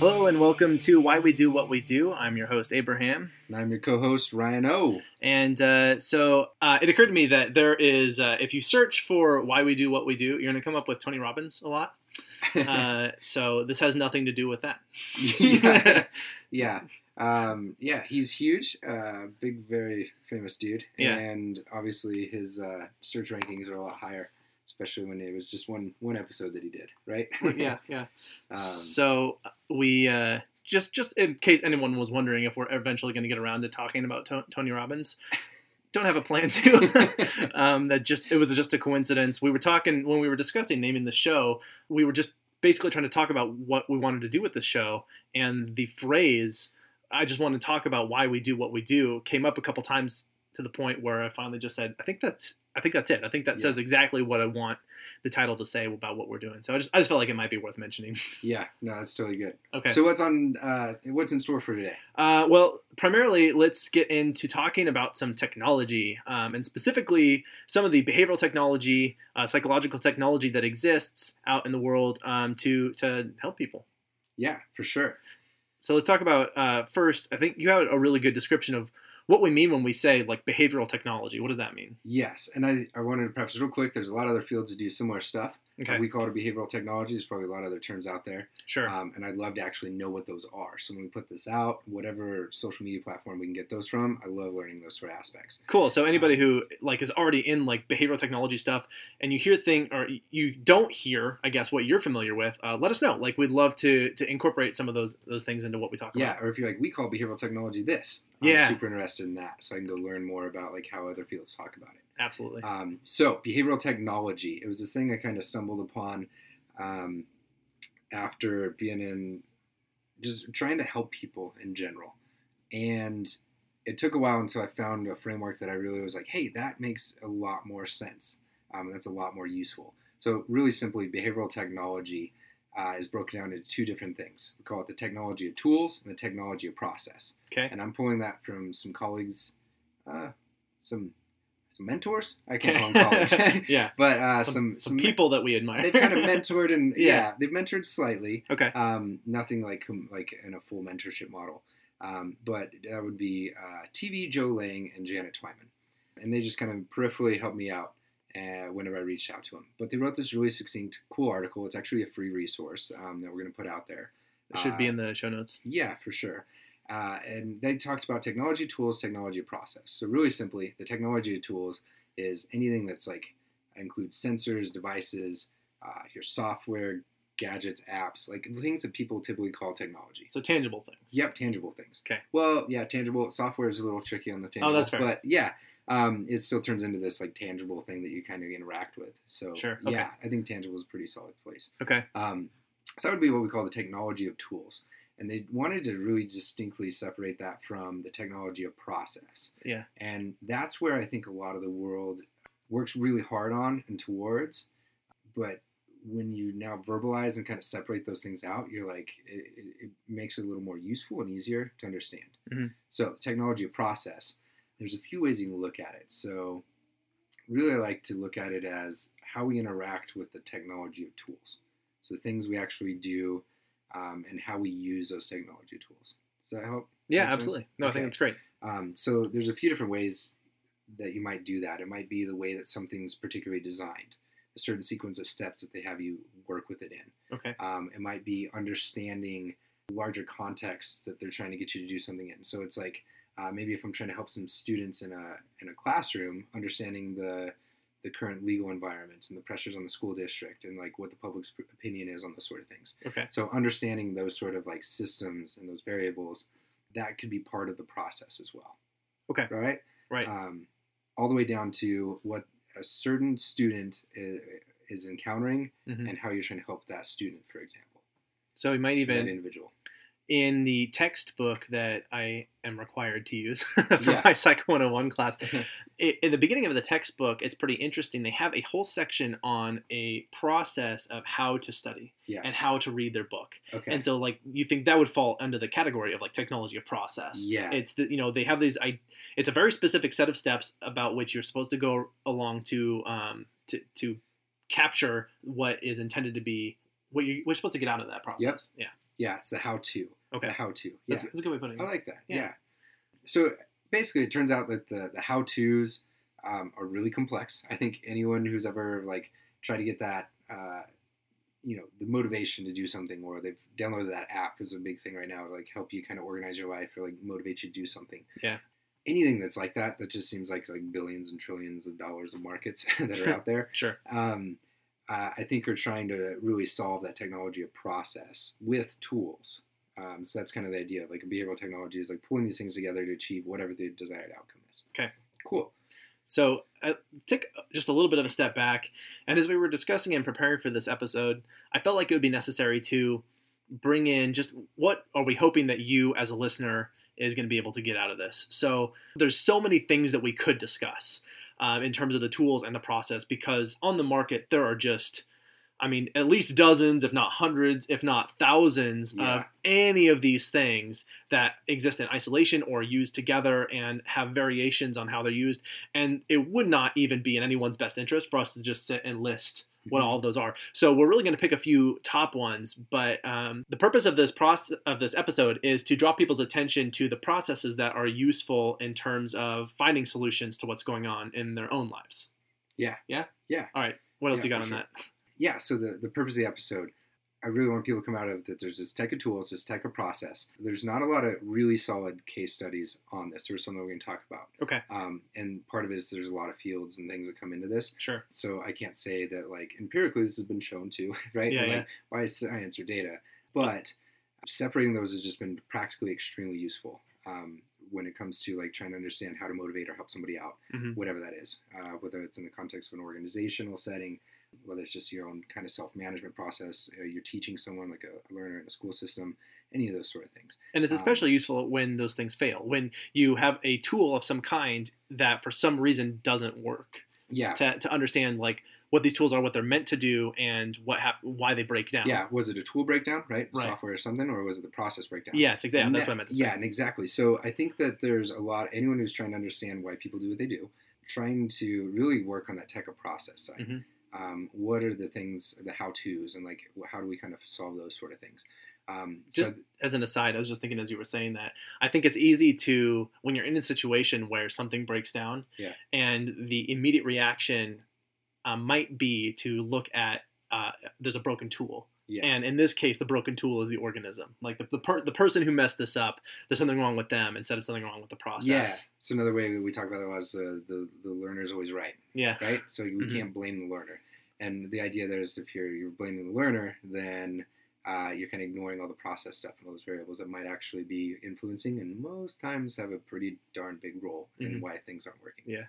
Hello and welcome to Why We Do What We Do. I'm your host, Abraham. And I'm your co-host Ryan O. And uh, so uh, it occurred to me that there is, uh, if you search for Why We Do What We Do, you're going to come up with Tony Robbins a lot. Uh, so this has nothing to do with that. yeah, yeah, um, yeah. He's huge, uh, big, very famous dude, Yeah. and obviously his uh, search rankings are a lot higher, especially when it was just one one episode that he did, right? yeah, yeah. Um, so we uh, just just in case anyone was wondering if we're eventually going to get around to talking about to- Tony Robbins, don't have a plan to. um, that just it was just a coincidence. We were talking when we were discussing naming the show. We were just basically trying to talk about what we wanted to do with the show, and the phrase "I just want to talk about why we do what we do" came up a couple times to the point where I finally just said, "I think that's." I think that's it. I think that Yeah. says exactly what I want the title to say about what we're doing. So I just, I just felt like it might be worth mentioning. yeah, no, that's totally good. Okay. So what's on? Uh, what's in store for today? Uh, well, primarily, let's get into talking about some technology, um, and specifically some of the behavioral technology, uh, psychological technology that exists out in the world um, to to help people. Yeah, for sure. So let's talk about uh, first. I think you have a really good description of what we mean when we say like behavioral technology. What does that mean? Yes, and I, I wanted to preface real quick. There's a lot of other fields that do similar stuff. Okay, We call it a behavioral technology. There's probably a lot of other terms out there. sure. Um, and I'd love to actually know what those are. So when we put this out, whatever social media platform we can get those from, I love learning those sort of aspects. Cool. So anybody who like is already in like behavioral technology stuff, and you hear thing or you don't hear, I guess what you're familiar with, uh, let us know. Like we'd love to to incorporate some of those those things into what we talk Yeah, about. Yeah. Or if you're like, we call behavioral technology this. I'm Yeah. super interested in that, so I can go learn more about like how other fields talk about it. Absolutely. Um, so behavioral technology, it was this thing I kind of stumbled upon um, after being in just trying to help people in general, and it took a while until I found a framework that I really was like, hey, that makes a lot more sense. Um, that's a lot more useful. So really simply, behavioral technology uh, is broken down into two different things. We call it the technology of tools and the technology of process. Okay. And I'm pulling that from some colleagues, uh, some some mentors. I can't call them colleagues, yeah. but uh, Some, some, some people that we admire. They've kind of mentored and Yeah. yeah. they've mentored slightly. okay. Um, nothing like like in a full mentorship model. Um, but that would be uh, TV Joe Layng and Janet Twyman, and they just kind of peripherally helped me out uh, whenever I reached out to them. But they wrote this really succinct, cool article. It's actually a free resource um, that we're going to put out there. It should be uh, in the show notes. Yeah, for sure. Uh, and they talked about technology tools, technology process. So really simply, the technology tools is anything that's like includes sensors, devices, uh, your software, gadgets, apps, like things that people typically call technology. So tangible things. Yep, tangible things. Okay. Well, yeah, tangible software is a little tricky on the tangible. Oh, that's fair. But yeah, um, it still turns into this like tangible thing that you kind of interact with. So Sure, okay. yeah, I think tangible is a pretty solid place. Okay. Um, so that would be what we call the technology of tools. And they wanted to really distinctly separate that from the technology of process. Yeah. And that's where I think a lot of the world works really hard on and towards. But when you now verbalize and kind of separate those things out, you're like, it, it, makes it a little more useful and easier to understand. Mhm. So, technology of process, there's a few ways you can look at it. So, really, I like to look at it as how we interact with the technology of tools. So, things we actually do um, and how we use those technology tools. Does that help? Yeah, Make sense? absolutely. No, I think Okay. that's great. Um, so there's a few different ways that you might do that. It might be the way that something's particularly designed, a certain sequence of steps that they have you work with it in. Okay. Um, it might be understanding larger context that they're trying to get you to do something in. So it's like uh, maybe if I'm trying to help some students in a in a classroom, understanding the the current legal environment and the pressures on the school district and like what the public's opinion is on those sort of things. Okay. So understanding those sort of like systems and those variables, that could be part of the process as well. Okay. Right. Right. Um, all the way down to what a certain student is, is encountering Mhm. and how you're trying to help that student, for example, So we might even that individual. In the textbook that I am required to use for Yeah. my Psych 101 class, i in the beginning of the textbook, it's pretty interesting. They have a whole section on a process of how to study Yeah. and how to read their book. Okay. And so, like, you think that would fall under the category of like technology of process. Yeah. It's the you know they have these. I it's a very specific set of steps about which you're supposed to go along to um to to capture what is intended to be what you we're supposed to get out of that process. Yep. Yeah. Yeah, it's the how-to. Okay, The how-to. Yeah, that's, that's a good way of putting it. I like that. Yeah. Yeah. So basically, it turns out that the the how-tos um, are really complex. I think anyone who's ever like tried to get that. Uh, you know the motivation to do something or they've downloaded that app is a big thing right now to like help you kind of organize your life or like motivate you to do something Yeah. anything that's like that that just seems like like billions and trillions of dollars of markets that are out there Sure. um, uh, I think are trying to really solve that technology of process with tools. Um, so that's kind of the idea. Like behavioral technology is like pulling these things together to achieve whatever the desired outcome is. Okay. Cool. So, uh, take just a little bit of a step back. And as we were discussing and preparing for this episode, I felt like it would be necessary to bring in just what are we hoping that you, as a listener, is going to be able to get out of this. So, there's so many things that we could discuss um, in terms of the tools and the process because on the market, there are just I mean, at least dozens, if not hundreds, if not thousands Yeah. of any of these things that exist in isolation or used together and have variations on how they're used. And it would not even be in anyone's best interest for us to just sit and list what all of those are. So we're really going to pick a few top ones. But um, the purpose of this process of this episode is to draw people's attention to the processes that are useful in terms of finding solutions to what's going on in their own lives. Yeah. Yeah. Yeah. All right. What else Yeah, you got on sure. that? Yeah. So the, the purpose of the episode, I really want people to come out of that there's this tech of tools, this tech of process. There's not a lot of really solid case studies on this. There's something we can talk about. Okay. Um, and part of it is there's a lot of fields and things that come into this. Sure. So I can't say that like empirically this has been shown to, right? Yeah, Or, yeah. like why is science or data? But separating those has just been practically extremely useful um, when it comes to like trying to understand how to motivate or help somebody out, Mhm. whatever that is. Uh, whether it's in the context of an organizational setting, whether it's just your own kind of self-management process, uh, you're teaching someone like a, learner in a school system, any of those sort of things. And it's Um, especially useful when those things fail, when you have a tool of some kind that for some reason doesn't work. Yeah. To, to understand like what these tools are, what they're meant to do, and what hap- why they break down. Yeah, was it a tool breakdown, right? Right. Software or something, or was it the process breakdown? Yes, exactly. And That's that- what I meant to say. Yeah, and exactly. So I think that there's a lot. Anyone who's trying to understand why people do what they do, trying to really work on that tech of process side. Mhm. Um, what are the things, the how tos, and like how do we kind of solve those sort of things? Um, so Just as an aside, I was just thinking as you were saying that, I think it's easy to, when you're in a situation where something breaks down Yeah. and the immediate reaction uh, might be to look at, uh, there's a broken tool. Yeah, And in this case, the broken tool is the organism. Like the, the, per, the person who messed this up, there's something wrong with them instead of something wrong with the process. yeah. So another way that we talk about it a lot is the the, the learner's always right, Yeah. right? So we Mhm. can't blame the learner. And the idea there is if you're you're blaming the learner, then uh, you're kind of ignoring all the process stuff and all those variables that might actually be influencing and most times have a pretty darn big role in Mhm. why things aren't working. Yeah.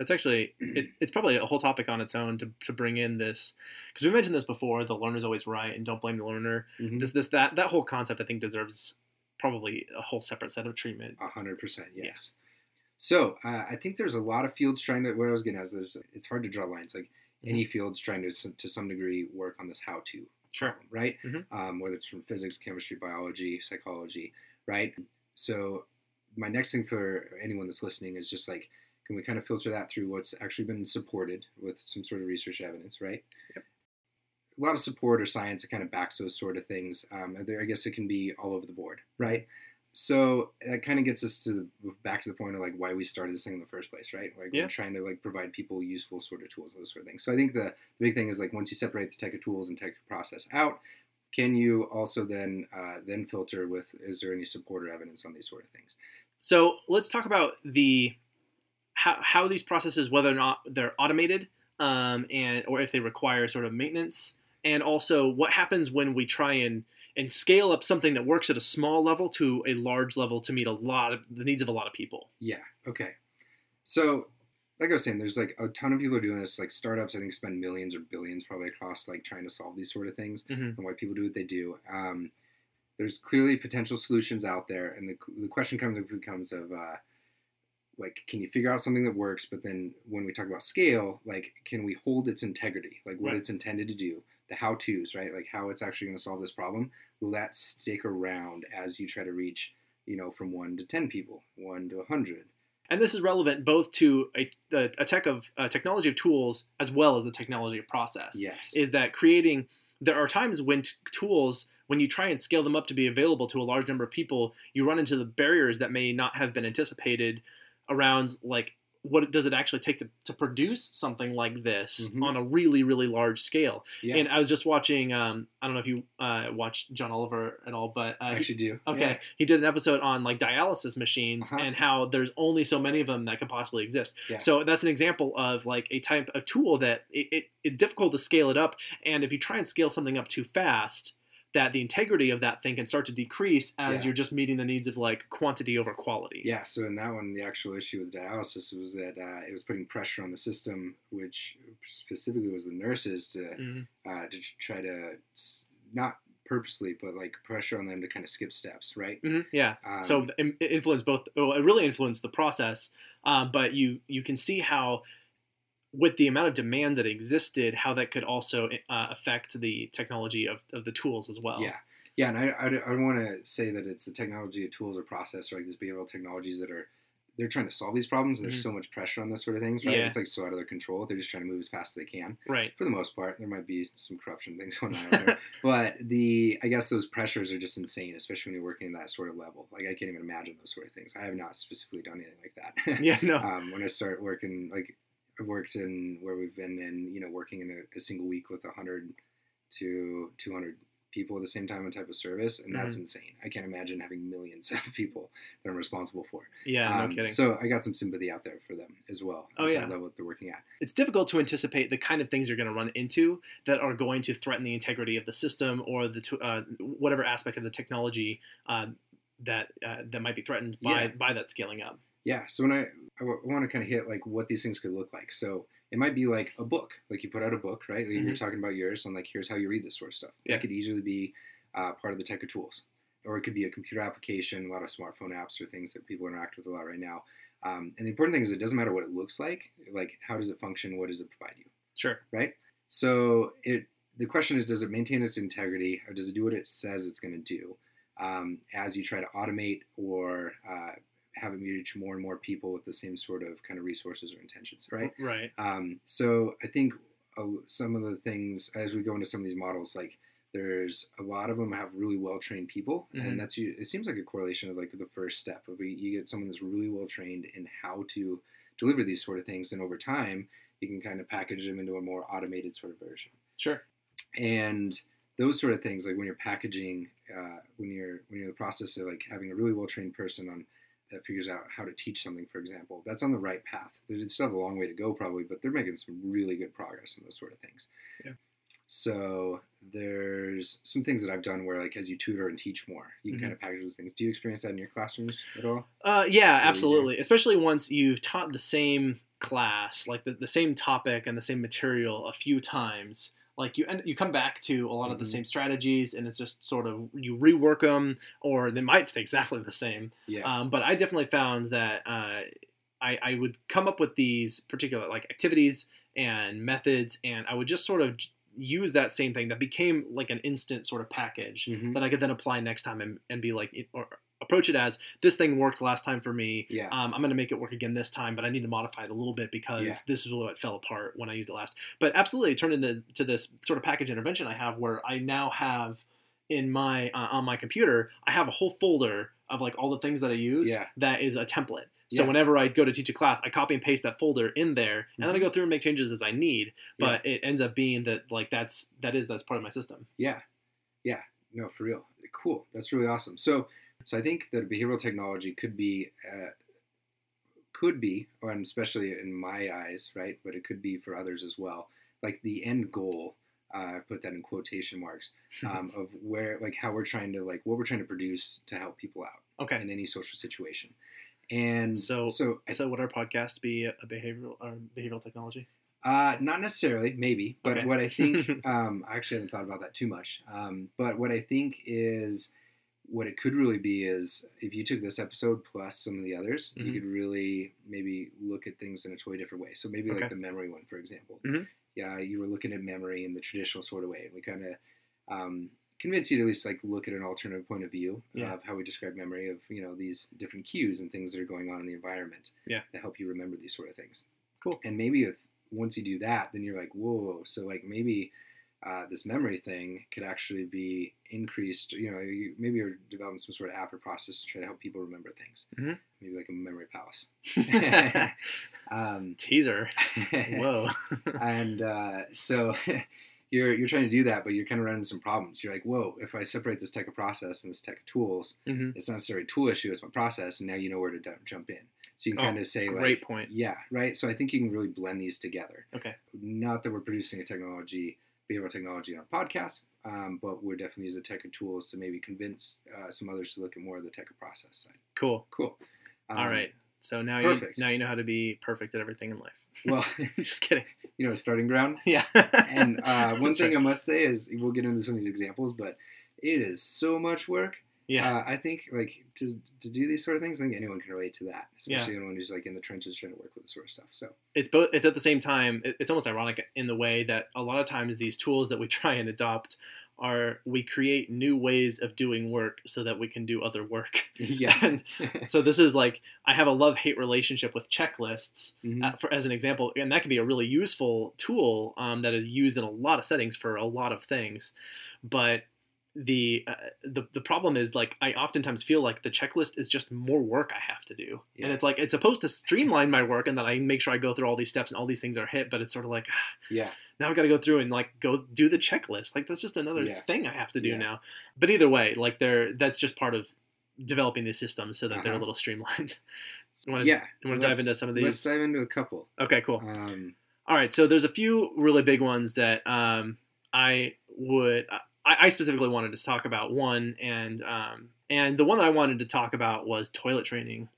That's actually, it, it's probably a whole topic on its own to, to bring in this, because we mentioned this before, the learner's always right and don't blame the learner. Mhm. This, this, that, that whole concept I think deserves probably a whole separate set of treatment. A hundred percent, Yeah. yes. So uh, I think there's a lot of fields trying to. What I was getting at is there's, it's hard to draw lines. Like any fields trying to to some degree work on this how to Sure. problem, right? Mhm. Um, whether it's from physics, chemistry, biology, psychology, right? So my next thing for anyone that's listening is just like, can we kind of filter that through what's actually been supported with some sort of research evidence, right? Yep. A lot of support or science that kind of backs those sort of things. Um, there, I guess it can be all over the board, right? So that kind of gets us to the, back to the point of like why we started this thing in the first place, right? Like Yeah. we're trying to like provide people useful sort of tools, those sort of things. So I think the, the big thing is like once you separate the tech of tools and tech of process out, can you also then uh, then filter with is there any support or evidence on these sort of things? So let's talk about the how, how these processes, whether or not they're automated, um, and or if they require sort of maintenance, and also what happens when we try and and scale up something that works at a small level to a large level to meet a lot of the needs of a lot of people. Yeah. Okay. So, like I was saying, there's like a ton of people are doing this. Like startups, I think spend millions or billions probably across like trying to solve these sort of things Mhm. and why people do what they do. Um, there's clearly potential solutions out there, and the, the question comes becomes of uh, like, can you figure out something that works? But then when we talk about scale, like, can we hold its integrity, like what Right. it's intended to do, the how tos, right? Like how it's actually going to solve this problem. Will that stick around as you try to reach, you know, from one to ten people, one to a hundred? And this is relevant both to a, a, a tech of uh, technology of tools as well as the technology of process. Yes. Is that creating? There are times when t- tools when you try and scale them up to be available to a large number of people, you run into the barriers that may not have been anticipated around like what does it actually take to, to produce something like this Mhm. on a really really large scale Yeah, and i was just watching um, i don't know if you uh, watched john oliver at all but uh, I actually do. Okay, Yeah. he did an episode on like dialysis machines Uh-huh. and how there's only so many of them that could possibly exist. Yeah. So that's an example of like a type of tool that it, it, it's difficult to scale it up, and if you try and scale something up too fast, that the integrity of that thing can start to decrease as Yeah. you're just meeting the needs of like quantity over quality. Yeah, so in that one, the actual issue with dialysis was that uh, it was putting pressure on the system, which specifically was the nurses to Mhm. uh, to try to not purposely, but like pressure on them to kind of skip steps, right? Mhm, Yeah. Um, so it it influenced both. Well, it really influenced the process, um, but you you can see how, with the amount of demand that existed, how that could also uh, affect the technology of, of the tools as well. Yeah, yeah, and I, I, I don't want to say that it's the technology, of tools, or process, or like these behavioral technologies that are they're trying to solve these problems. and There's Mhm. so much pressure on those sort of things, right? Yeah. It's like so out of their control. They're just trying to move as fast as they can. Right. For the most part, there might be some corruption things going on, there. but the I guess those pressures are just insane, especially when you're working at that sort of level. Like I can't even imagine those sort of things. I have not specifically done anything like that. Yeah. No. um, when I start working, like I've worked in where we've been in, you know, working in a, a single week with 100 to 200 people at the same time on type of service, and that's Mm-hmm. insane. I can't imagine having millions of people that I'm responsible for. Yeah. Um, no kidding. So I got some sympathy out there for them as well. Oh, yeah. that level that they're working at. it's difficult to anticipate the kind of things you're going to run into that are going to threaten the integrity of the system or the uh, whatever aspect of the technology uh, that uh, that might be threatened by Yeah. by that scaling up. Yeah. So when I I want to kind of hit like what these things could look like. So it might be like a book, like you put out a book, right? Like You're Mhm. talking about yours, and like here's how you read this sort of stuff. Yeah. That could easily be uh, part of the tech of tools, or it could be a computer application. A lot of smartphone apps or things that people interact with a lot right now. Um, and the important thing is, it doesn't matter what it looks like. Like, how does it function? What does it provide you? Sure. right? So it the question is, does it maintain its integrity, or does it do what it says it's going to do? Um, as you try to automate or uh, have it reach more and more people with the same sort of kind of resources or intentions, right? Right. Um, so I think uh, some of the things as we go into some of these models, like there's a lot of them have really well trained people, Mhm. and that's it seems like a correlation of like the first step of you- you get someone that's really well trained in how to deliver these sort of things, and over time you can kind of package them into a more automated sort of version. Sure. And those sort of things, like when you're packaging, uh, when you're when you're in the process of like having a really well trained person on that figures out how to teach something, for example, that's on the right path. They still have a long way to go, probably, but they're making some really good progress in those sort of things. Yeah. So there's some things that I've done where, like, as you tutor and teach more, you can Mhm. kind of package those things. Do you experience that in your classrooms at all? Uh, yeah, absolutely. Especially once you've taught the same class, like the, the same topic and the same material a few times. Like you end, you come back to a lot of the Mhm. same strategies, and it's just sort of you rework them, or they might stay exactly the same. Yeah. Um, but I definitely found that uh, I, I would come up with these particular like activities and methods, and I would just sort of use that same thing that became like an instant sort of package Mhm. that I could then apply next time and, and be like, or approach it as this thing worked last time for me. Yeah. Um, I'm going to make it work again this time, but I need to modify it a little bit because Yeah. this is what fell apart when I used it last. But absolutely, it turned into to this sort of package intervention I have where I now have in my uh, on my computer, I have a whole folder of like all the things that I use Yeah. that is a template. So Yeah. whenever I go to teach a class, I copy and paste that folder in there, and then I Mhm. go through and make changes as I need. But it ends up being that like that's that is that's part of my system. Yeah, yeah, no, for real. Cool. That's really awesome. So, so I think that behavioral technology could be, uh, could be, and especially in my eyes, right? But it could be for others as well. Like the end goal. Uh, I put that in quotation marks um, of where, like, how we're trying to, like, what we're trying to produce to help people out Okay. in any social situation. And So- so I So would our podcast be a behavioral or behavioral technology? Uh, not necessarily, maybe. But Okay. what I think, um, I actually haven't thought about that too much. Um, but what I think is, what it could really be is if you took this episode plus some of the others, you Mhm. could really maybe look at things in a totally different way. So maybe Okay. like the memory one, for example. Mhm. Yeah, you were looking at memory in the traditional sort of way, and we kind of um, convince you to at least like look at an alternative point of view Yeah. of how we describe memory of you know these different cues and things that are going on in the environment Yeah. that help you remember these sort of things. Cool. And maybe if once you do that, then you're like, whoa. So like maybe uh, this memory thing could actually be increased. You know, you, maybe you're developing some sort of app or process to try to help people remember things. Mhm. Maybe like a memory palace. um, Teaser. Whoa. and uh, so you're you're trying to do that, but you're kind of running into some problems. You're like, whoa, if I separate this tech of process and this tech of tools, hmm it's not necessarily a tool issue; it's my process, and now you know where to d- jump in. So you can Oh, kind of say Great like, point. yeah, right. So I think you can really blend these together. Okay. Not that we're producing a technology, behavioral technology on a podcast, um, but we're definitely using the tech of tools to maybe convince uh, some others to look at more of the tech of process side. Cool. Cool. Um, All right. So now you perfect. now you know how to be perfect at everything in life. Well, Just kidding. you know, starting ground. Yeah. And uh, one That's thing right. I must say is we'll get into some of these examples, but it is so much work. Yeah. Uh, I think like to, to do these sort of things, I think anyone can relate to that, especially anyone who's like in the trenches trying to work with this sort of stuff. So it's both it's at the same time it's almost ironic in the way that a lot of times these tools that we try and adopt are we create new ways of doing work so that we can do other work yeah, and so this is like i have a love-hate relationship with checklists Mhm. uh, for, as an example and that can be a really useful tool um, that is used in a lot of settings for a lot of things but the, uh, the the problem is like I oftentimes feel like the checklist is just more work I have to do, and it's like it's supposed to streamline my work and that I make sure I go through all these steps and all these things are hit, but it's sort of like yeah, now I've got to go through and like go do the checklist. Like that's just another Yeah. thing I have to do Yeah. now. But either way, like they're that's just part of developing these systems so that they're a Uh-huh. little streamlined. You want to yeah. you want to dive into some of these? Let's dive into a couple. Okay, cool. Um, All right, so there's a few really big ones that um, I would I, I specifically wanted to talk about one and um, and the one that I wanted to talk about was toilet training.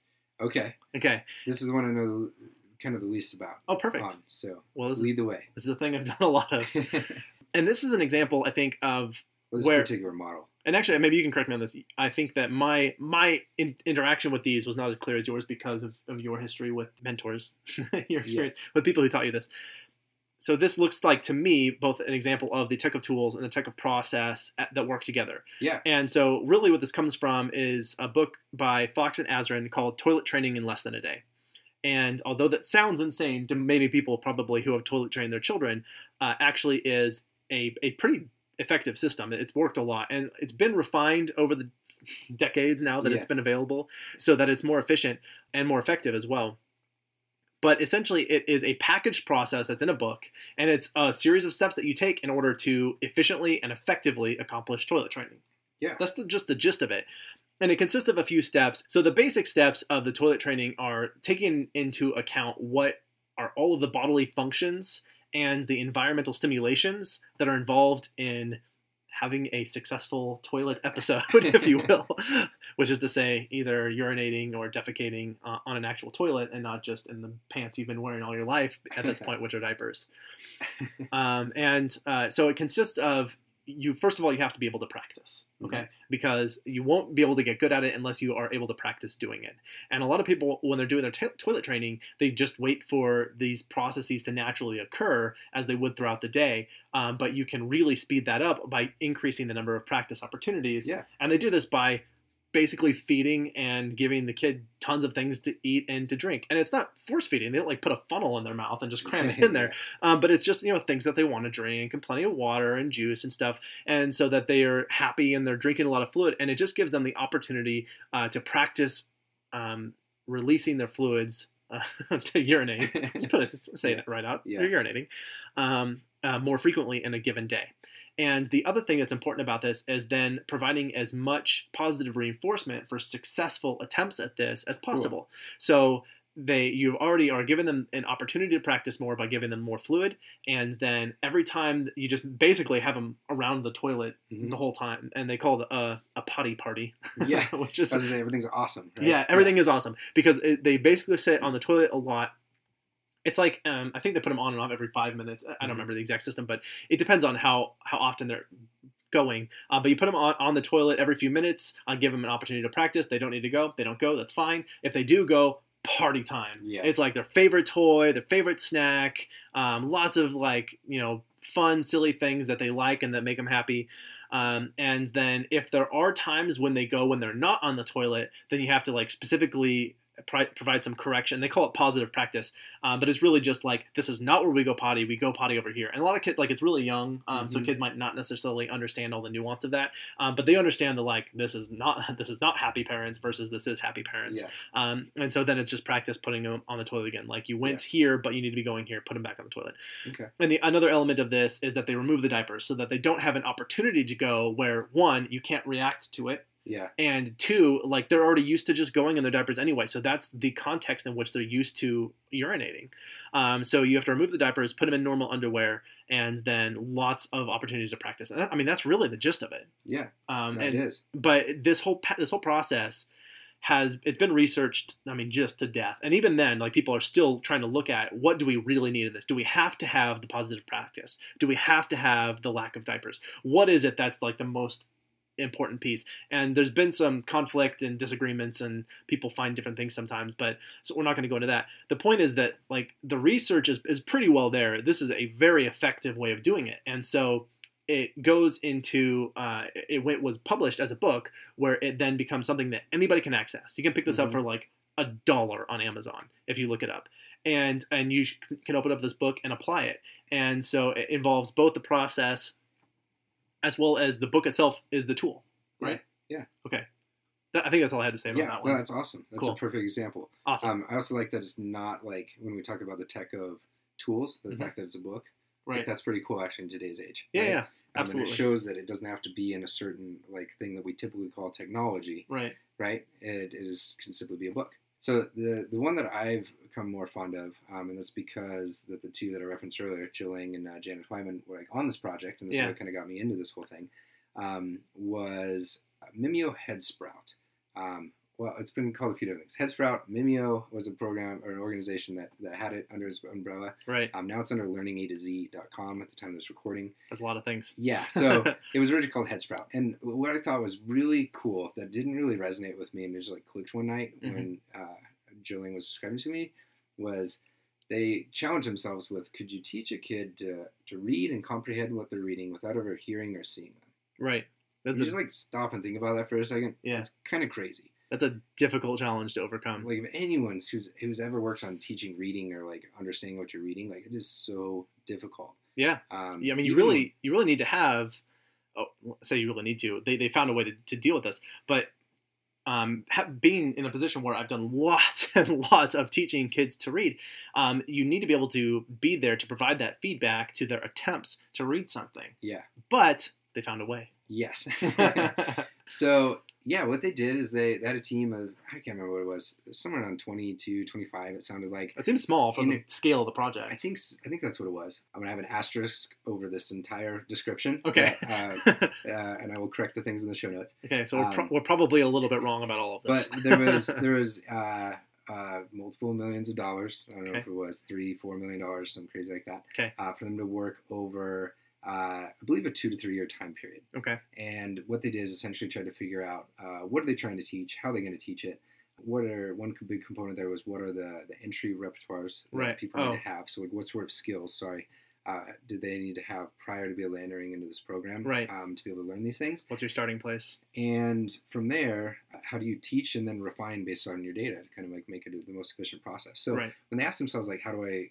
okay, Okay. this is the one I know kind of the least about. Oh, perfect. on, so Well, this is, lead the way. this is a thing I've done a lot of, and this is an example I think of this Where- particular model. and actually maybe you can correct me on this i think that my my in, interaction with these was not as clear as yours because of, of your history with mentors your experience with people who taught you this so this looks like to me both an example of the tech of tools and the tech of process at- that work together. Yeah. and so really what this comes from is a book by fox and azrin called toilet training in less than a day. And although that sounds insane to many people probably who have toilet trained their children uh, actually is a, a pretty effective system. It's worked a lot and it's been refined over the decades now that it's been available so that it's more efficient and more effective as well but essentially it is a packaged process that's in a book and it's a series of steps that you take in order to efficiently and effectively accomplish toilet training. Yeah. that's the, just the gist of it. And it consists of a few steps. So the basic steps of the toilet training are taking into account what are all of the bodily functions and the environmental stimulations that are involved in having a successful toilet episode, if you will, which is to say, either urinating or defecating uh, on an actual toilet and not just in the pants you've been wearing all your life at this point, which are diapers. Um, and uh, so it consists of you first of all you have to be able to practice okay? Because you won't be able to get good at it unless you are able to practice doing it. And a lot of people when they're doing their t- toilet training they just wait for these processes to naturally occur as they would throughout the day um, but you can really speed that up by increasing the number of practice opportunities. Yeah. and they do this by basically feeding and giving the kid tons of things to eat and to drink. And it's not force feeding. They don't like put a funnel in their mouth and just cram it in there. Um, but it's just you know things that they want to drink and plenty of water and juice and stuff. And so that they are happy and they're drinking a lot of fluid. And it just gives them the opportunity uh, to practice um, releasing their fluids uh, to urinate. You put it say Yeah. it right out. Yeah. you're urinating um, uh, more frequently in a given day and the other thing that's important about this is then providing as much positive reinforcement for successful attempts at this as possible. So they you already are giving them an opportunity to practice more by giving them more fluid, and then every time you just basically have them around the toilet Mhm. the whole time, and they call it a, a potty party. Yeah. which is say everything's awesome. right? yeah, everything is awesome because it, they basically sit on the toilet a lot. It's like um, I think they put them on and off every five minutes. I don't remember the exact system, but it depends on how how often they're going. Uh, but you put them on, on the toilet every few minutes. I give them an opportunity to practice. They don't need to go. They don't go. That's fine. If they do go, party time. Yeah. It's like their favorite toy, their favorite snack. Um, lots of like you know fun, silly things that they like and that make them happy. Um, and then if there are times when they go when they're not on the toilet, then you have to like specifically provide some correction. They call it positive practice, um, but it's really just like this is not where we go potty. We go potty over here. And a lot of kids like it's really young, um, so Mhm. kids might not necessarily understand all the nuance of that, um, but they understand the like this is not this is not happy parents versus this is happy parents. Yeah. Um, and so then it's just practice putting them on the toilet again. Like you went here, but you need to be going here. Put them back on the toilet. Okay. And the another element of this is that they remove the diapers so that they don't have an opportunity to go where one you can't react to it, Yeah. and two like they're already used to just going in their diapers anyway. So that's the context in which they're used to urinating. Um, so you have to remove the diapers, put them in normal underwear, and then lots of opportunities to practice. And that, I mean that's really the gist of it. Yeah. Um, and is. but this whole this whole process has it's been researched i mean just to death and even then like people are still trying to look at what do we really need in this do we have to have the positive practice do we have to have the lack of diapers what is it that's like the most important piece. And there's been some conflict and disagreements and people find different things sometimes but so we're not going to go into that. The point is that like the research is, is pretty well there. This is a very effective way of doing it. And so it goes into uh, it, was published as a book where it then becomes something that anybody can access. You can pick this up Mhm. for like a dollar on amazon if you look it up. And and you can open up this book and apply it. And so it involves both the process as well as the book itself is the tool right Yeah. okay i think that's all i had to say about Yeah. that No, one that's awesome. That's Cool. a perfect example. awesome Um, I also like that it's not like when we talk about the tech of tools, the Mhm. fact that it's a book. Like, right that's pretty cool actually in today's age. yeah right? yeah Um, absolutely. and it shows that it doesn't have to be in a certain like thing that we typically call technology, right right? It is can simply be a book. So the the one that I've become more fond of, um, and that's because that the two that I referenced earlier, Jill Layng and uh, Janet Twyman, were like on this project, and this Yeah. is what kind of got me into this whole thing, um, was Mimio Headsprout. Um, well, it's been called a few different things. Headsprout, Mimio was a program or an organization that, that had it under its umbrella. right Um, now it's under learningatozee.com at the time of this recording. that's a lot of things Yeah, so it was originally called Headsprout. And what I thought was really cool that didn't really resonate with me and it just like clicked one night Mhm. when uh, Jillian was describing to me was they challenged themselves with could you teach a kid to, to read and comprehend what they're reading without ever hearing or seeing them? right that's you a, just like stop and think about that for a second. Yeah. It's kind of crazy. That's a difficult challenge to overcome Like if anyone's who's who's ever worked on teaching reading or like understanding what you're reading, like it is so difficult. yeah Um, Yeah, I mean, you really, you really need to have. Oh, say you really need to. They, they found a way to, to deal with this, but um, being in a position where I've done lots and lots of teaching kids to read, um, you need to be able to be there to provide that feedback to their attempts to read something. Yeah. But they found a way. Yes. so yeah, what they did is they, they had a team of I can't remember what it was, somewhere around 22, 25. It sounded like. it seems small for the it- scale of the project. I think I think that's what it was. I'm gonna have an asterisk over this entire description. Okay. Uh, uh, and I will correct the things in the show notes. okay, so we're, pro- um, we're probably a little bit wrong about all of this. But there was there was uh, uh, multiple millions of dollars. I don't know if it was three, four million dollars, something crazy like that. Okay. Uh, for them to work over, uh, I believe, a two to three year time period. okay. And what they did is essentially try to figure out uh, what are they trying to teach, how are they going to teach it. What are one big component there was what are the, the entry repertoires that Right. people Oh. need to have? So like what sort of skills, sorry, uh, did they need to have prior to be able to entering into this program, Right. Um, to be able to learn these things? What's your starting place? And from there, how do you teach and then refine based on your data to kind of like make it the most efficient process? So right. when they asked themselves like, how do I,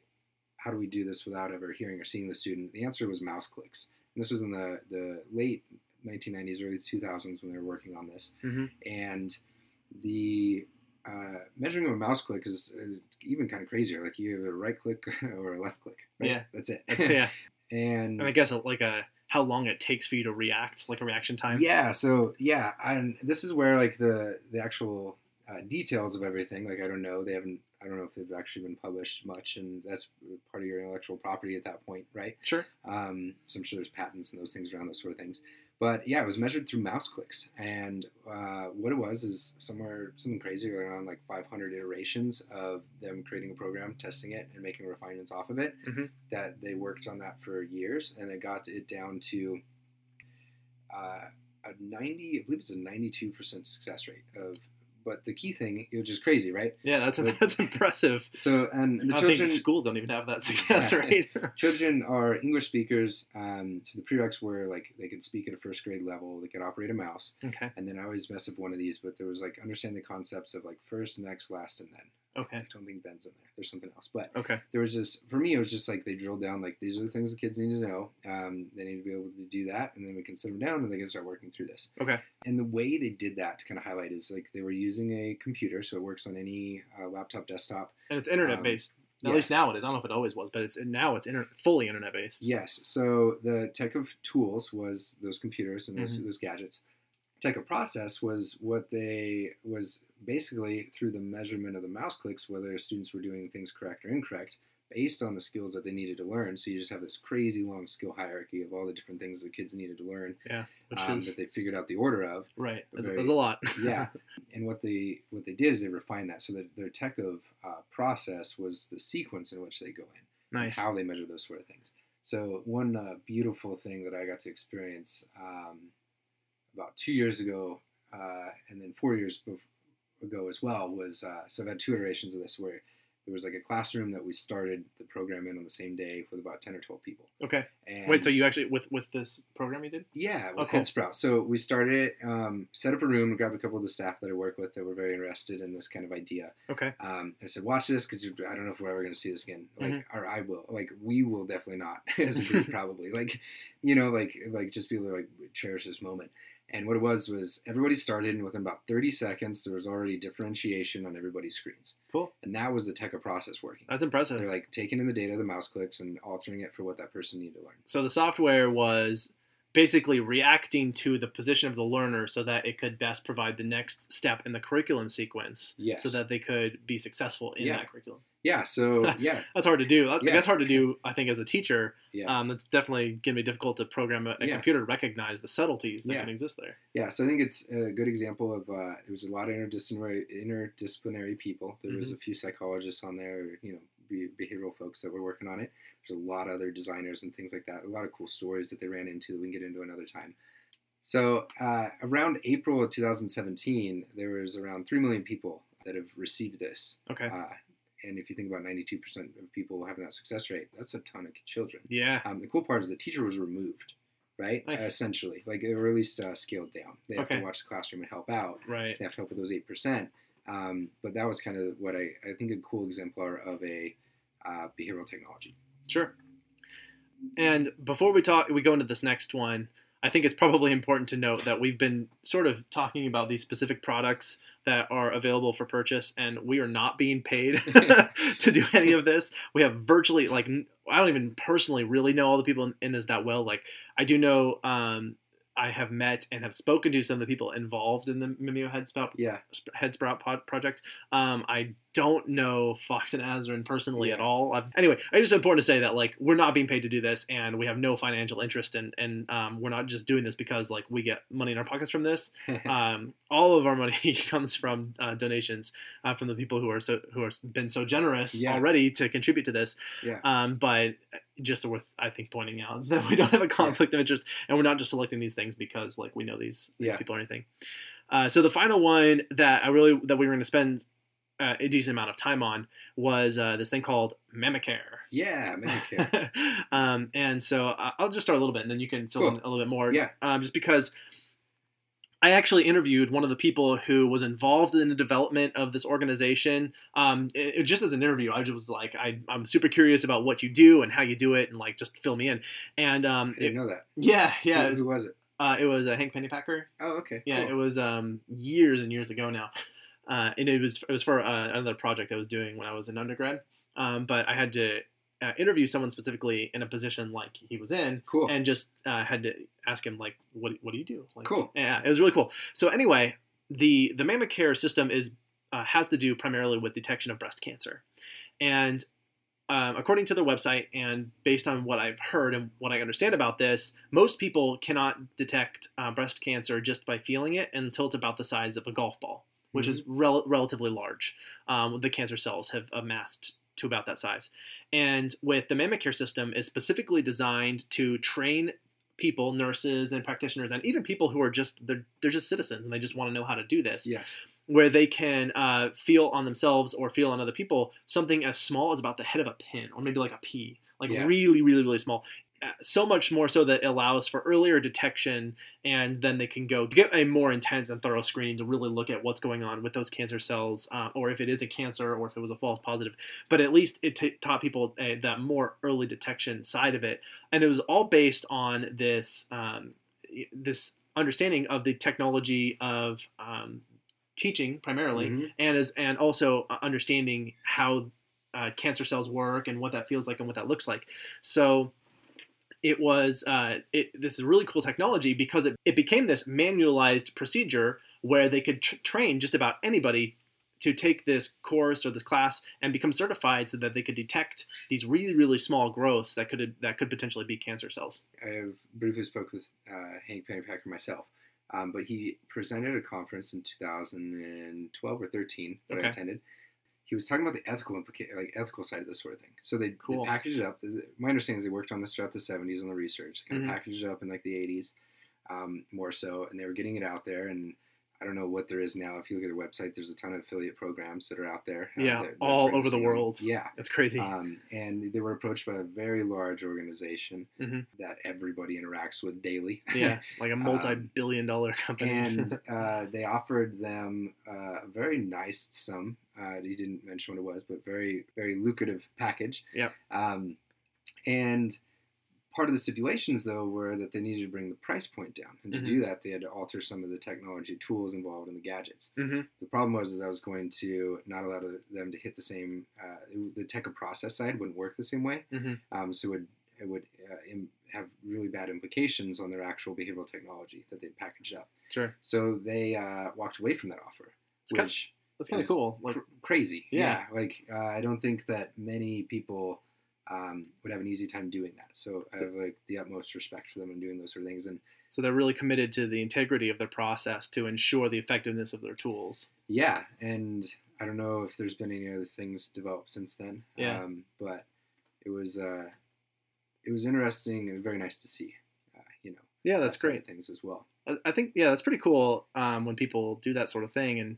how do we do this without ever hearing or seeing the student? The answer was mouse clicks. And this was in the the late 1990s, early 2000s when they were working on this. Mhm. And the uh, measuring of a mouse click is uh, even kind of crazier. Like you have a right click or a left click. Right? Yeah. that's it. yeah. and And I guess uh, like a how long it takes for you to react, like a reaction time. Yeah, so yeah, and this is where like the the actual uh, details of everything. Like I don't know, they haven't. I don't know if they've actually been published much, and that's part of your intellectual property at that point, right? Sure. Um, so I'm sure there's patents and those things around those sort of things. But yeah, it was measured through mouse clicks, and uh, what it was is somewhere something crazy around like 500 iterations of them creating a program, testing it, and making refinements off of it. Mhm. That they worked on that for years, and they got it down to uh, a 90, I believe it's a 92% success rate of but the key thing, which is crazy, right? Yeah, that's that's impressive. So and the I children think schools don't even have that success rate. children are English speakers. Um, so the prereqs were like they could speak at a first grade level, they could operate a mouse, okay. and then I always mess up one of these, but there was like understand the concepts of like first, next, last, and then. Okay. I don't think then's in there. There's something else, but Okay. there was just for me it was just like they drilled down like these are the things the kids need to know um, they need to be able to do that and then we can sit them down and they can start working through this Okay. and the way they did that to kind of highlight is like they were using a computer so it works on any uh, laptop desktop And it's internet Um, based. At least now it is. I don't know if it always was, but it's now it's inter- fully internet based. yes so the tech of tools was those computers and those, Mhm. those gadgets tech of process was what they was basically through the measurement of the mouse clicks whether students were doing things correct or incorrect based on the skills that they needed to learn so you just have this crazy long skill hierarchy of all the different things the kids needed to learn Which um, is that they figured out the order of right. Very- it's a lot. yeah and what they what they did is they refined that so that their tech of uh, process was the sequence in which they go in nice. how they measure those sort of things so one uh, beautiful thing that i got to experience um, about two years ago uh, and then four years ago as well was uh, so i've had two iterations of this where there was like a classroom that we started the program in on the same day with about 10 or 12 people Okay. and Wait. So you actually with with this program you did? yeah, Oh, with cool. Headsprout. So we started it, um, set up a room, grabbed a couple of the staff that I work with that were very interested in this kind of idea. Okay. Um, I said, watch this because I don't know if we're ever going to see this again. Like, Mm-hmm. or I will. Like, we will definitely not as a group, probably. Like, you know, like, like just be able to like cherish this moment. And what it was was everybody started, and within about 30 seconds, there was already differentiation on everybody's screens. Cool. And that was the tech of process working. That's impressive. They're like taking in the data, the mouse clicks, and altering it for what that person needed to learn. So the software was basically reacting to the position of the learner so that it could best provide the next step in the curriculum sequence Yes. so that they could be successful in Yeah. that curriculum. Yeah. So That's- yeah, That's hard to do. That- Yeah. That's hard to do, I think, as a teacher. yeah. Um, it's definitely going to be difficult to program a, a Yeah. computer to recognize the subtleties that Yeah. can exist there. Yeah, so I think it's a good example of uh, it was a lot of interdisciplinary interdisciplinary people. There Mm-hmm. was a few psychologists on there, you know, be- behavioral folks that were working on it. There's a lot of other designers and things like that. A lot of cool stories that they ran into that we can get into another time. So uh, around April of 2017, there was around three million people that have received this. Okay. Uh, and if you think about 92% of people having that success rate, that's a ton of children. yeah. Um, the cool part is the teacher was removed, right? Nice. essentially, like they were at least uh, scaled down. They have Okay. to watch the classroom and help out. Right. They have to help with those eight percent. Um, but that was kind of what I, I think a cool exemplar of a uh, behavioral technology. Sure. And before we talk, we go into this next one. I think it's probably important to note that we've been sort of talking about these specific products that are available for purchase, and we are not being paid to do any of this. We have virtually like I don't even personally really know all the people in, in this that well. Like I do know um, I have met and have spoken to some of the people involved in the Mimio Headsprout Yeah, Headsprout pod project. Um, I don't know Fox and Azrin personally at all. i anyway, it's just important to say that like we're not being paid to do this, and we have no financial interest in, and um, we're not just doing this because like we get money in our pockets from this. Um, all of our money comes from uh, donations uh, from the people who are so who have been so generous Yeah. already to contribute to this. Yeah. Um, but just worth I think pointing out that we don't have a conflict of interest, and we're not just selecting these things because like we know these these Yeah. people or anything. Uh, so the final one that I really that we were going to spend uh, a decent amount of time on was uh, this thing called MammaCare. yeah, Medicare. um, and so I- I'll just start a little bit, and then you can fill in a little bit more. Yeah. Um, just because I actually interviewed one of the people who was involved in the development of this organization. Um, it, it- just as an interview, I just was like, I, I'm super curious about what you do and how you do it, and like just fill me in. And um, I didn't it- know that. yeah, yeah, who, was, who was it? uh, it was uh, Hank Pennypacker. Oh, okay. Yeah, cool. it was um, years and years ago now, uh, and it was it was for uh, another project I was doing when I was in undergrad. Um, but I had to uh, interview someone specifically in a position like he was in, cool. and just uh, had to ask him like, "What what do you do?" Like, Cool. Yeah, it was really cool. So anyway, the the MammaCare system is uh, has to do primarily with detection of breast cancer, and um, according to their website and based on what I've heard and what I understand about this, most people cannot detect uh, breast cancer just by feeling it until it's about the size of a golf ball, which is rel- relatively large. Um, the cancer cells have amassed to about that size. And with the MammaCare system, is specifically designed to train people, nurses and practitioners, and even people who are just they're, they're just citizens and they just want to know how to do this yes. where they can uh, feel on themselves or feel on other people something as small as about the head of a pin or maybe like a pea, like Yeah. really, really, really small. So much more so that it allows for earlier detection, and then they can go get a more intense and thorough screening to really look at what's going on with those cancer cells, uh, or if it is a cancer, or if it was a false positive. But at least it t- taught people uh, that more early detection side of it, and it was all based on this um, this understanding of the technology of um, teaching primarily, Mhm. and as and also uh, understanding how uh, cancer cells work and what that feels like and what that looks like. So it was uh, it, this is really cool technology because it, it became this manualized procedure where they could tr- train just about anybody to take this course or this class and become certified so that they could detect these really really small growths that could that could potentially be cancer cells. I have briefly spoke with uh, Hank Pennypacker myself, um, but he presented a conference in 2012 or 13 that Okay. I attended. He was talking about the ethical implica- like ethical side of this sort of thing. So they, Cool. they packaged it up. My understanding is they worked on this throughout the 70s on the research. Kind of packaged it up in like the 80s, um, more so, and they were getting it out there. And I don't know what there is now. If you look at their website, there's a ton of affiliate programs that are out there. uh, Yeah, that all over the world. Yeah. it's crazy. Um, and they were approached by a very large organization Mhm. that everybody interacts with daily. yeah, like a multi-billion-dollar company. and uh, they offered them uh, a very nice sum. Uh, he didn't mention what it was, but very, very lucrative package. Yep. Um, and part of the stipulations, though, were that they needed to bring the price point down, and to Mhm. do that, they had to alter some of the technology tools involved in the gadgets. Mhm. The problem was, is I was going to not allow them to hit the same. Uh, the tech and process side wouldn't work the same way. Mhm. Um, so it would it would uh, im- have really bad implications on their actual behavioral technology that they'd packaged up. Sure, So they uh, walked away from that offer, It's kind- which that's kind of cool. Like, cr- crazy. Yeah. like uh, I don't think that many people um, would have an easy time doing that. So I have like the utmost respect for them in doing those sort of things. And so they're really committed to the integrity of their process to ensure the effectiveness of their tools. yeah, and I don't know if there's been any other things developed since then. Yeah. Um, but it was uh, it was interesting and very nice to see. Uh, you know, Yeah, that's of great. things as well. I, I think yeah, that's pretty cool um, when people do that sort of thing. And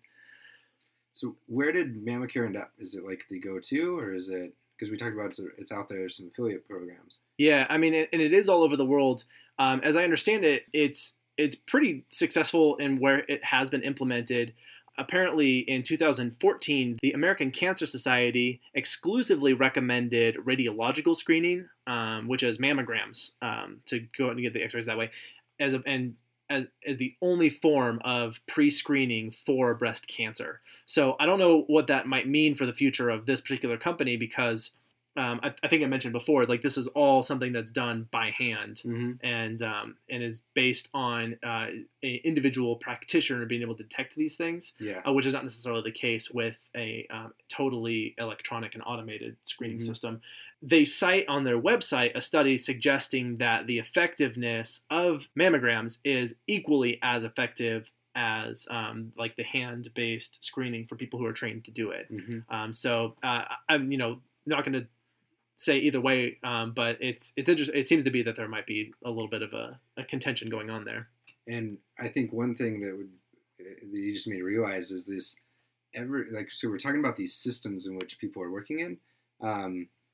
So where did MammaCare end up? Is it like the go-to, or is it because we talked about it's, it's out there some affiliate programs? yeah, I mean, and it is all over the world. Um, as I understand it, it's it's pretty successful in where it has been implemented. Apparently, in 2014, the American Cancer Society exclusively recommended radiological screening, um, which is mammograms, um, to go and get the X-rays that way, as a, and as, as the only form of pre-screening for breast cancer. So I don't know what that might mean for the future of this particular company because um, I, I think I mentioned before, like this is all something that's done by hand Mm-hmm. and um, and is based on uh, an individual practitioner being able to detect these things, Yeah. uh, which is not necessarily the case with a um, totally electronic and automated screening Mhm. system. They cite on their website a study suggesting that the effectiveness of mammograms is equally as effective as um, like the hand-based screening for people who are trained to do it. hmm Um, so uh, I'm you know not going to say either way, um, but it's it's interesting. It seems to be that there might be a little bit of a, a contention going on there. And I think one thing that would uh, that you just made realize is this ever like so we're talking about these systems in which people are working in.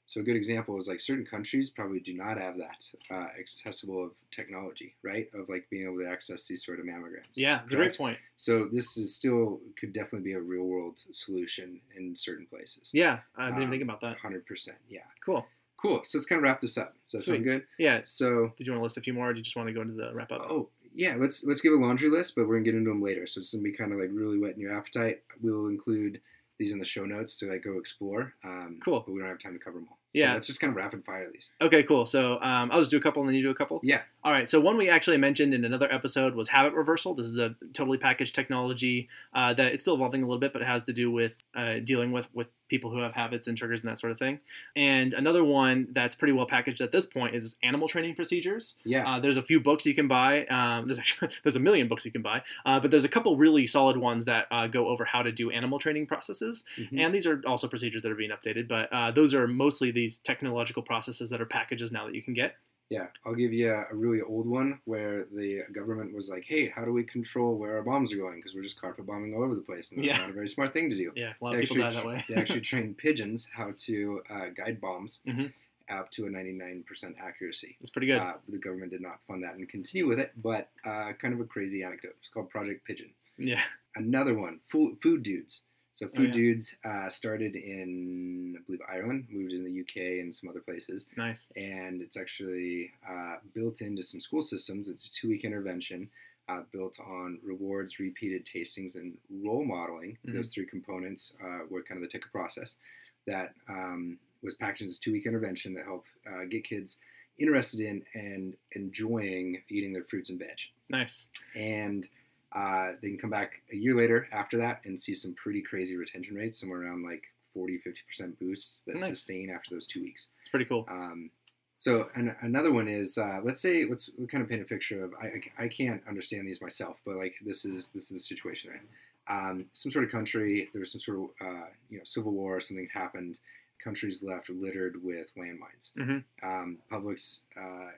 So a good example is like certain countries probably do not have that uh, accessible of technology, right? Of like being able to access these sort of mammograms. Yeah, great point. So this is still could definitely be a real world solution in certain places. Yeah, I didn't Um, think about that. Hundred percent. Yeah. Cool. Cool. So let's kind of wrap this up. Does that sound good? Yeah. So Did you want to list a few more, or do you just want to go into the wrap up? Oh yeah, let's let's give a laundry list, but we're gonna get into them later. So it's gonna be kind of like really whetting your appetite. We'll include these in the show notes to like go explore. Um, Cool. But we don't have time to cover them all. So Yeah. Let's just kind of rapid fire these. Okay, cool. So um, I'll just do a couple, and then you do a couple. Yeah. All right. So one we actually mentioned in another episode was habit reversal. This is a totally packaged technology uh, that it's still evolving a little bit, but it has to do with uh, dealing with with people who have habits and triggers and that sort of thing. And another one that's pretty well packaged at this point is animal training procedures. Yeah. Uh, there's a few books you can buy. Um, there's actually there's a million books you can buy, uh, but there's a couple really solid ones that uh, go over how to do animal training processes. Mhm. And these are also procedures that are being updated, but uh, those are mostly these technological processes that are packages now that you can get. Yeah, I'll give you a, a really old one where the government was like, "Hey, how do we control where our bombs are going? Because we're just carpet bombing all over the place, and that's Yeah. not a very smart thing to do." Yeah, a lot They of people die that way. they actually trained pigeons how to uh, guide bombs Mhm. up to a 99% accuracy. it's pretty good. Uh, the government did not fund that and continue with it, but uh, kind of a crazy anecdote. It's called Project Pigeon. yeah. Another one, food, food dudes. So Oh, food yeah. dudes uh, started in, I believe, Ireland, moved in the UK and some other places Nice. and it's actually uh, built into some school systems. It's a two-week intervention uh, built on rewards, repeated tastings, and role modeling. Mhm. Those three components uh, were kind of the ticket process that um, was packaged as a two-week intervention that helped uh, get kids interested in and enjoying eating their fruits and veg. Nice. And uh, they can come back a year later after that and see some pretty crazy retention rates, somewhere around like 40, 50% boosts that Nice. sustain after those two weeks. It's pretty cool. Um, so an, another one is uh, let's say let's kind of paint a picture of I, I, I can't understand these myself, but like this is this is the situation. Right? Um, some sort of country there was some sort of uh, you know civil war or something happened. Countries left littered with landmines. Mhm. Um, publics uh,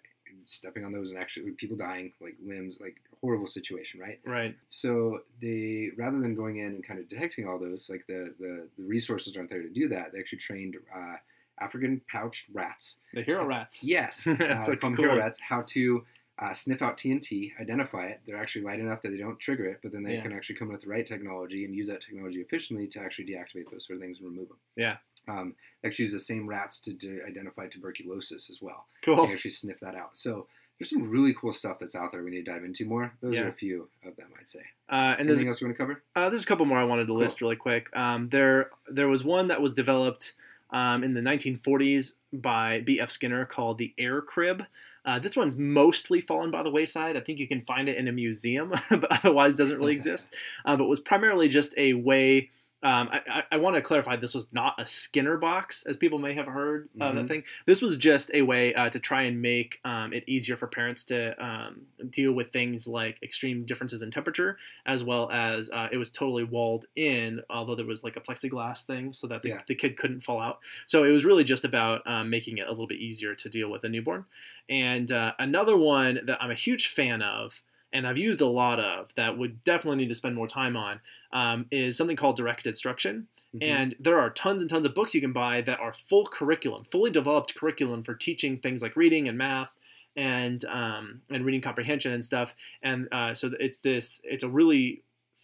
stepping on those and actually people dying like limbs like horrible situation right Right. so they rather than going in and kind of detecting all those like the the, the resources aren't there to do that they actually trained uh, african pouched rats The hero rats. Yes, That's uh, a they call them cool hero rats. How to uh, sniff out TNT, identify it. They're actually light enough that they don't trigger it, but then they Yeah. can actually come with the right technology and use that technology efficiently to actually deactivate those sort of things and remove them. Yeah. Um, actually use the same rats to, to identify tuberculosis as well. Cool. They actually sniff that out. So there's some really cool stuff that's out there we need to dive into more. Those Yeah. are a few of them, I'd say. Uh, and Anything else you want to cover? Uh, there's a couple more I wanted to list really quick. Um, there, there was one that was developed um, in the 1940s by B.F. Skinner called the Air Crib. Uh, this one's mostly fallen by the wayside. I think you can find it in a museum, but otherwise doesn't really exist. Uh, but was primarily just a way. Um, I, I, I want to clarify this was not a Skinner box, as people may have heard of that Mhm. thing. This was just a way uh, to try and make um, it easier for parents to um, deal with things like extreme differences in temperature as well as uh, it was totally walled in, although there was like a plexiglass thing so that the, Yeah. the kid couldn't fall out. So it was really just about um, making it a little bit easier to deal with a newborn. And uh, another one that I'm a huge fan of, and I've used a lot of, that would definitely need to spend more time on, um, is something called direct instruction. Mhm. And there are tons and tons of books you can buy that are full curriculum, fully developed curriculum for teaching things like reading and math and um, and reading comprehension and stuff. And uh, so it's this it's a really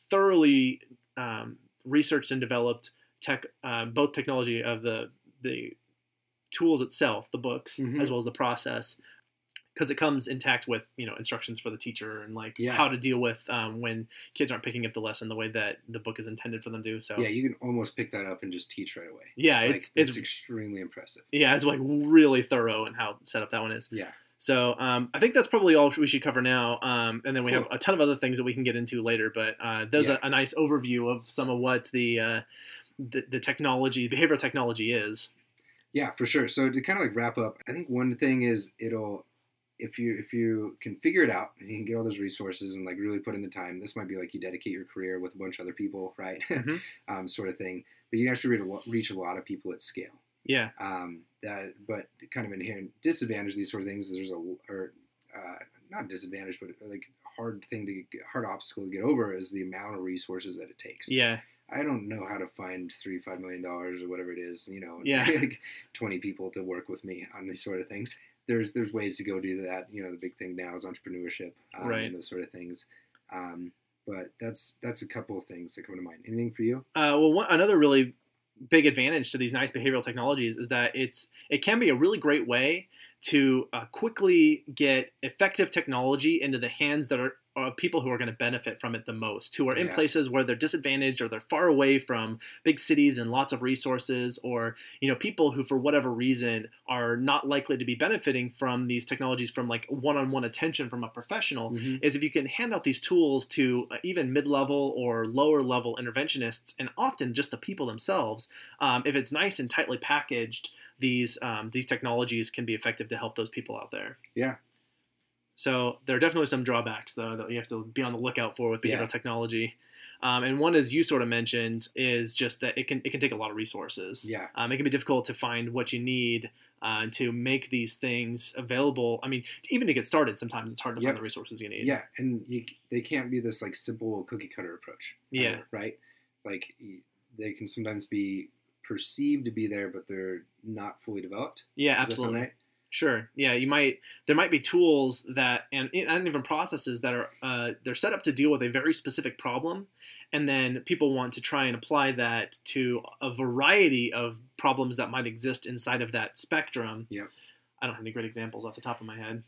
thoroughly um, researched and developed tech um, both technology of the the tools itself, the books, Mhm. as well as the process. Because it comes intact with you know instructions for the teacher and like Yeah. how to deal with um, when kids aren't picking up the lesson the way that the book is intended for them to. So Yeah, you can almost pick that up and just teach right away. yeah, Like, it's it's, it's extremely impressive. yeah, it's like really thorough in how set up that one is. Yeah. So um, I think that's probably all we should cover now. Um, and then we have a ton of other things that we can get into later. But uh, there's Yeah. a, a nice overview of some of what the, uh, the the technology, behavioral technology is. Yeah, for sure. So to kind of like wrap up, I think one thing is it'll if you if you can figure it out and you can get all those resources and like really put in the time, this might be like you dedicate your career with a bunch of other people, right? Mhm. um, sort of thing. But you can actually reach a, lo- reach a lot of people at scale. Yeah, Um, that but kind of inherent disadvantage of these sort of things is there's a or uh, not disadvantage, but like hard thing to get, hard obstacle to get over is the amount of resources that it takes. yeah, I don't know how to find three, five million dollars or whatever it is, you know, Yeah. like twenty people to work with me on these sort of things. There's there's ways to go do that. You know, the big thing now is entrepreneurship um, Right. and those sort of things. Um, but that's that's a couple of things that come to mind. Anything for you? Uh, well, one, another really big advantage to these nice behavioral technologies is that it's it can be a really great way to uh, quickly get effective technology into the hands that are of people who are going to benefit from it the most, who are in Yeah. places where they're disadvantaged or they're far away from big cities and lots of resources, or you know people who for whatever reason are not likely to be benefiting from these technologies from like one-on-one attention from a professional is if you can hand out these tools to uh, even mid-level or lower-level interventionists, and often just the people themselves. Um, if it's nice and tightly packaged, these um, these technologies can be effective to help those people out there. Yeah. So there are definitely some drawbacks though that you have to be on the lookout for with behavioral Yeah. technology. Um, and one, as you sort of mentioned, is just that it can it can take a lot of resources. Yeah. Um, it can be difficult to find what you need uh, to make these things available. I mean, even to get started, sometimes it's hard to Yep. find the resources you need. Yeah, and you, they can't be this like simple cookie cutter approach. Yeah. either, right. Like they can sometimes be perceived to be there, but they're not fully developed. Yeah, absolutely. right? Sure. Yeah, you might. There might be tools that, and, and even processes that are uh, they're set up to deal with a very specific problem, and then people want to try and apply that to a variety of problems that might exist inside of that spectrum. Yep. I don't have any great examples off the top of my head.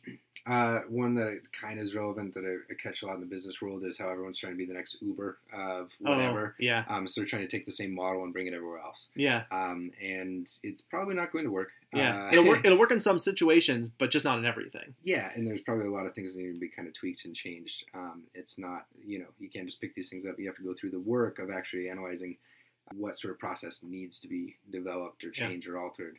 Uh, one that kind of is relevant that I, I catch a lot in the business world is how everyone's trying to be the next Uber of whatever. Oh, yeah. Um, so they're trying to take the same model and bring it everywhere else. Yeah. Um, and it's probably not going to work. Yeah. Uh, it'll work. It'll work in some situations, but just not in everything. Yeah, and there's probably a lot of things that need to be kind of tweaked and changed. Um, it's not, you know, you can't just pick these things up. You have to go through the work of actually analyzing what sort of process needs to be developed or Yeah. changed or altered.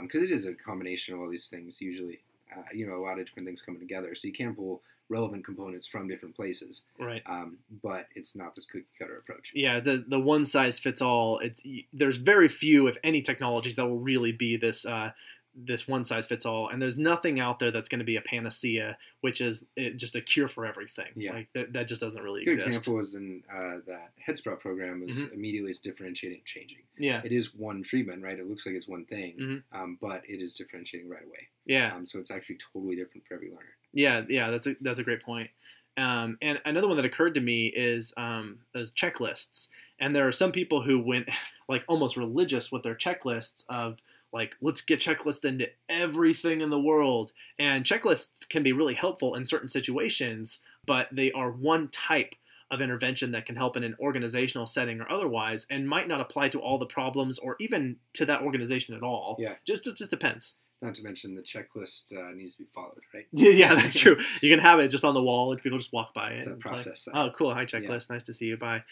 Because it is a combination of all these things, usually. Uh, you know, a lot of different things coming together. So you can pull relevant components from different places, Right. um, but it's not this cookie cutter approach. Yeah, the the one size fits all. It's there's very few, if any, technologies that will really be this uh, this one size fits all, and there's nothing out there that's going to be a panacea, which is it, just a cure for everything. Yeah. like that, that just doesn't really Good exist. example is in uh, that Headsprout program is Mhm. immediately is differentiating and changing. Yeah, It is one treatment, right? It looks like it's one thing, Mhm. um, but it is differentiating right away. yeah, Um, so it's actually totally different for every learner. yeah, yeah. That's a that's a great point. Um, and another one that occurred to me is um, is checklists. And there are some people who went like almost religious with their checklists of like let's get checklists into everything in the world. And checklists can be really helpful in certain situations, but they are one type of intervention that can help in an organizational setting or otherwise, and might not apply to all the problems or even to that organization at all. Yeah. just it just depends. Not to mention the checklist uh, needs to be followed, right? Yeah, that's true. You can have it just on the wall, and people just walk by it. It's a and play. process. Oh, cool. Hi, checklist. Nice to see you. Bye.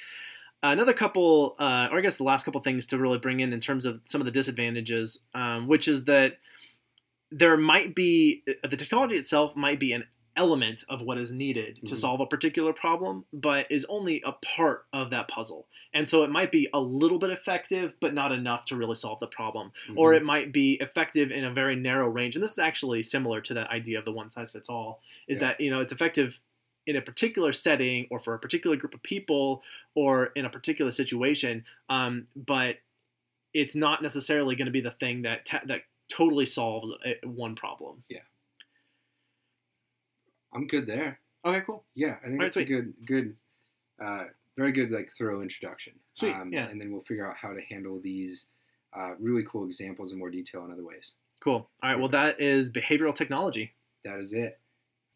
Another couple, uh, or I guess the last couple things to really bring in in terms of some of the disadvantages, um, which is that there might be the technology itself might be an element of what is needed to Mhm. solve a particular problem, but is only a part of that puzzle. And so it might be a little bit effective, but not enough to really solve the problem or Mhm. it might be effective in a very narrow range. And this is actually similar to that idea of the one size fits all. Is Yeah. that you know it's effective in a particular setting or for a particular group of people or in a particular situation, um, but it's not necessarily going to be the thing that ta- that totally solves a, one problem. Yeah, I'm good there. Okay, cool. Yeah, I think Alright, that's a good, good, uh, very good like thorough introduction. Sweet, Um, yeah. And then we'll figure out how to handle these uh, really cool examples in more detail in other ways. Cool. All right. Well, that is behavioral technology. That is it.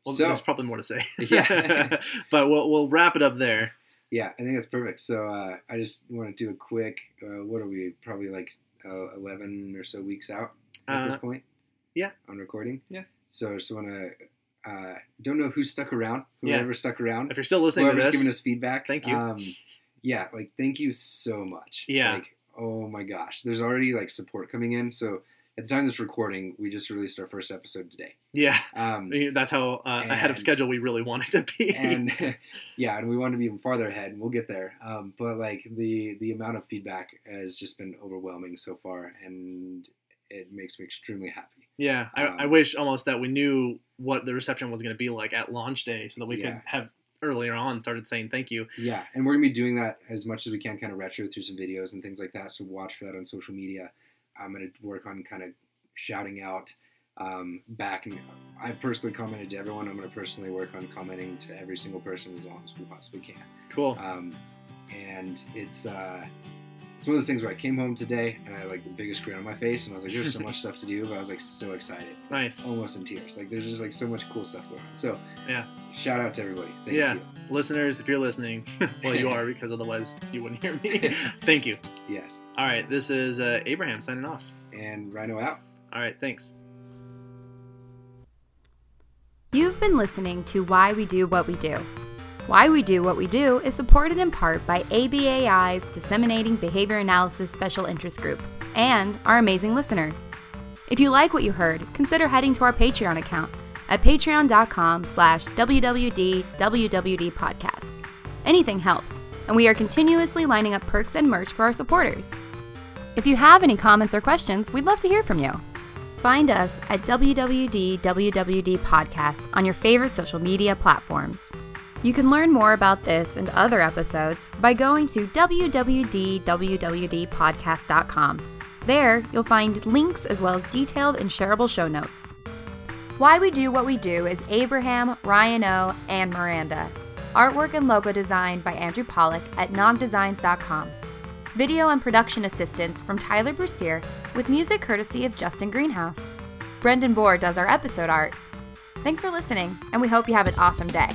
Well, so there's probably more to say. Yeah. but we'll we'll wrap it up there. yeah, I think that's perfect. So uh, I just want to do a quick. Uh, what are we? Probably like uh, eleven or so weeks out at this Uh, point. yeah. On recording. Yeah. So I just want to. Uh, don't know who stuck around. Yeah. Whoever stuck around. If you're still listening to Whoever's this, giving us feedback. thank you. Um, yeah, like thank you so much. Yeah. Like, oh my gosh, there's already like support coming in. So at the time of this recording, we just released our first episode today. yeah, Um, that's how uh, ahead of schedule we really wanted to be. and yeah, and we want to be even farther ahead, and we'll get there. Um, but like the the amount of feedback has just been overwhelming so far, and it makes me extremely happy. yeah, I, I um, wish almost that we knew what the reception was going to be like at launch day, so that we Yeah. could have earlier on started saying thank you. Yeah, and we're gonna be doing that as much as we can, kind of retro through some videos and things like that. So watch for that on social media. I'm gonna work on kind of shouting out um, back, and I personally commented to everyone. I'm gonna personally work on commenting to every single person as long as we possibly can. Cool. Um, and it's uh, it's one of those things where I came home today and I had like the biggest grin on my face, and I was like, "There's so much stuff to do," but I was like so excited, nice. almost in tears. Like there's just like so much cool stuff going on. So Yeah. shout out to everybody. Thank Yeah. you. Listeners, if you're listening, well, you are because otherwise you wouldn't hear me. thank you. Yes. All right, this is uh, Abraham signing off. And Ryan O out. All right, thanks. You've been listening to Why We Do What We Do. Why We Do What We Do is supported in part by ABAI's Disseminating Behavior Analysis Special Interest Group and our amazing listeners. If you like what you heard, consider heading to our Patreon account at patreon.com slash podcast. Anything helps, and we are continuously lining up perks and merch for our supporters. If you have any comments or questions, we'd love to hear from you. Find us at WWDWWD Podcast on your favorite social media platforms. You can learn more about this and other episodes by going to www.wwdpodcast.com. There, you'll find links as well as detailed and shareable show notes. Why We Do What We Do is Abraham, Ryan O, and Miranda. Artwork and logo design by Andrew Pollock at nogdesigns.com. Video and production assistance from Tyler Brussier with music courtesy of Justin Greenhouse. Brendan Bohr does our episode art. Thanks for listening, and we hope you have an awesome day.